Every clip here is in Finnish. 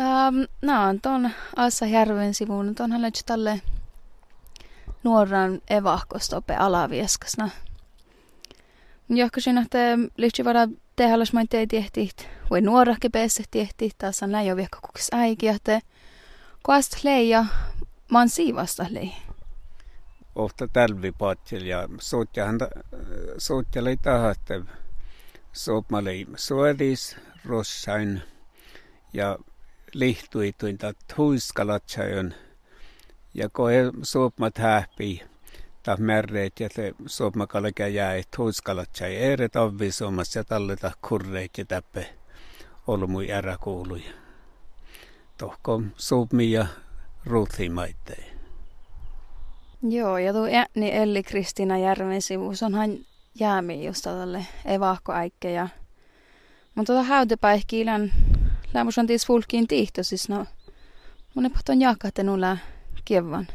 Um, no, tuon Assa Järven sivuun, tuonhan löytyy tälle nuoran evahkostope alavieskasna. Johkosin, että lyhtsy vada tehallas main tei tiehtit, voi nuorahke pääse tiehtit, taas on läjö viekka kuks äiki, että kuast leija, man siivasta lei. Ofta talvipaatsil ja suutjahan suutjalei tahatte. Soopmalei suodis, rossain ja lihtuituin tat huiskalatsajon ja koe soopmat hähpii ta märreet ja se soopmakalakä jää, että huiskalatsai eret avvisuomassa ja talleta kurreet ja täppe olmui ära kuului. Tohko soopmi ja ruuthimaitteen. Joo, ja tuo ääni Elli Kristiina Järven sivuus onhan jäämi just tälle evahkoäikke ja mutta tuota häytepäihkiilän lämmus on tis fulkiin tihto, siis no mun ei pohton jaakka, nulla kievan.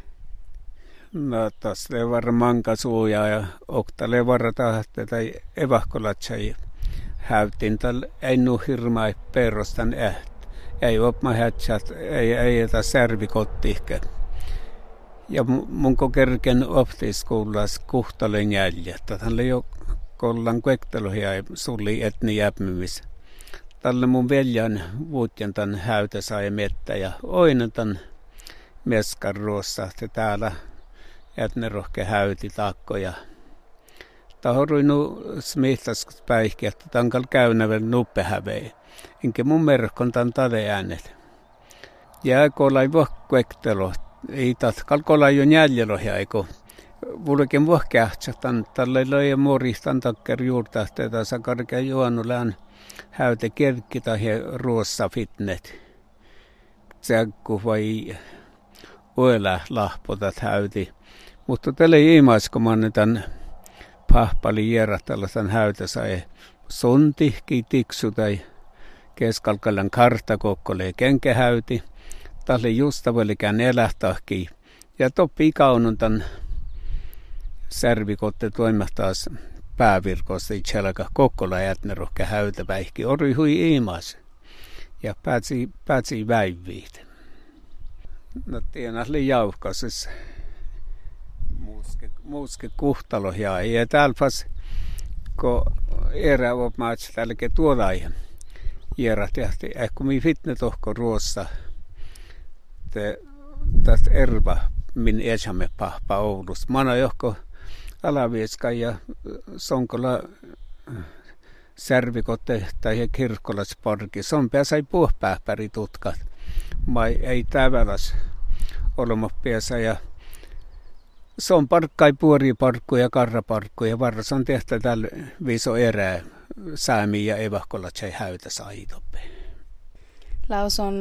No le varmaan kasuja ja oktale varata tai evahkolatsai häytin ei nu hirmai perostan äht. Ei opma hätsät, ei ei eta servikottiikke. Ja mun kerken optiskuulas kuhtalen jäljet. Tähän jo kollan kuektelohia sulli etni. Tälle mun veljan vuotjan tän häytä sai mettä ja oinen tän meskan että täällä etne rohke häyti takkoja. Tahoruinu smihtas päihki, että tankal käynävel nuppehävei. Enkä mun merkon tän tade äänet. Jääkolai vohkuektelot ei tat kalkola jo. Vulken vuokkähtsatan tälle löi moristan takker juurta, että tässä karkea juonulään häyte kerkki tai ruossa fitnet. Tsäkku vai oela lahpotat häyti. Mutta tälle ilmaiskoman tämän pahpali jäärättällä tämän häytä sai sonti tiksu tai keskalkalan karta kokkolee kenkehäyti talle justavuolikään elähtahki. Ja toppi kaunun tämän särvikotte toimahtaas päävirkossa itselläkä kokkola jätnerohke häytäpäihki. Ori hui iimas ja päätsi, päätsi väiviit. No tienas li jauhkasis muuske, muuske kuhtalo ja ja täälpäs ko erä op maats tälke tuolai. Jera tehti, ehkä mi fitne tohko ruossa – tästä erva min esamme pahpa Oulus. Mana johko alavieska ja sonkola särvikotte tai kirkkolasparki. Son pääsai puhpähpäri tutkat. Mai ei täväläs olema pääsä ja se on parkkai puoriparkku ja karraparkku ja varras on tehty tällä viso erää säämi ja evahkolla se häytä saitoppe. Laus on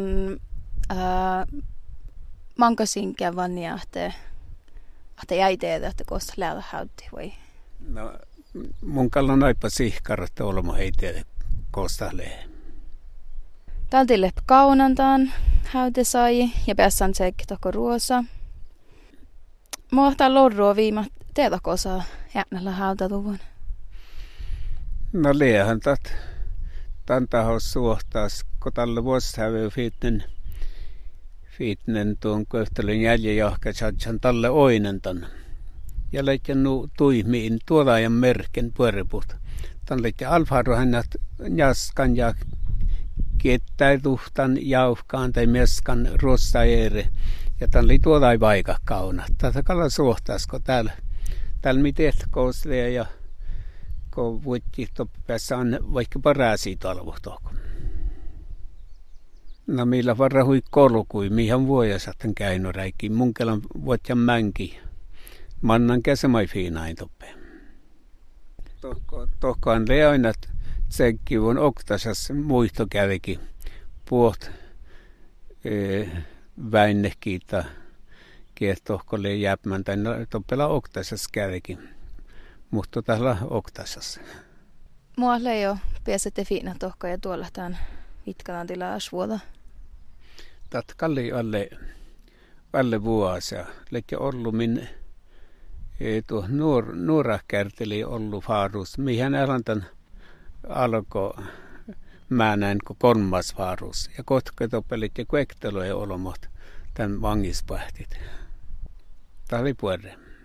äh, mankasin kävan että jäi teitä, että kosta läällä häytti vai? No, mun kallon aipa ei tiedä kosta lee. Tälti lepp kaunantaan häyte sai ja päässään tsekki toko ruosa. Mohtaa lorroa viima teitä kosa jäänällä häytä tuvun. No liehän tat. Tän tahos suhtaas, kun tällä vuosihävyy fiitten fiitnen tuon köhtelyn jäljejohka satsan talle oinentan. Ja leikän nu tuimiin tuolaajan merken puereput. Tän leikän alfaro hänet jaskan ja kiettäituhtan jauhkaan tai meskan ruossaere. Ja tän li tuolai vaika kauna. Tätä kalla suhtasko täällä. Täällä miten kouslee ja kun vuotti toppäässä on vaikka parääsi talvohtokon. No millä varra hui kolkui, mihän vuoja satten käynyt räikki. Munkelan vuotjan mänki. Mannan käsemai fiinain toppe. Tohkaan leoinat tsekki vuon oktasas muisto kävikin. Puot e, väinnehkiitä kiehtohkolle jäpmän tai no, toppela oktasas kävikin. Mutta tällä oktasas. Mua leijo piesette fiina tohko ja tuolla tämän Vitkanan tilaa suoda tatkalli alle, alle vuosia. Lekki ollut min e, tuo nuor, nuora kärteli ollut faarus. Mihän elantan alko mä näin kuin kolmas varus. Ja kotketopelit ja kuektelojen olomot tämän vangispähtit. Tämä oli puolella.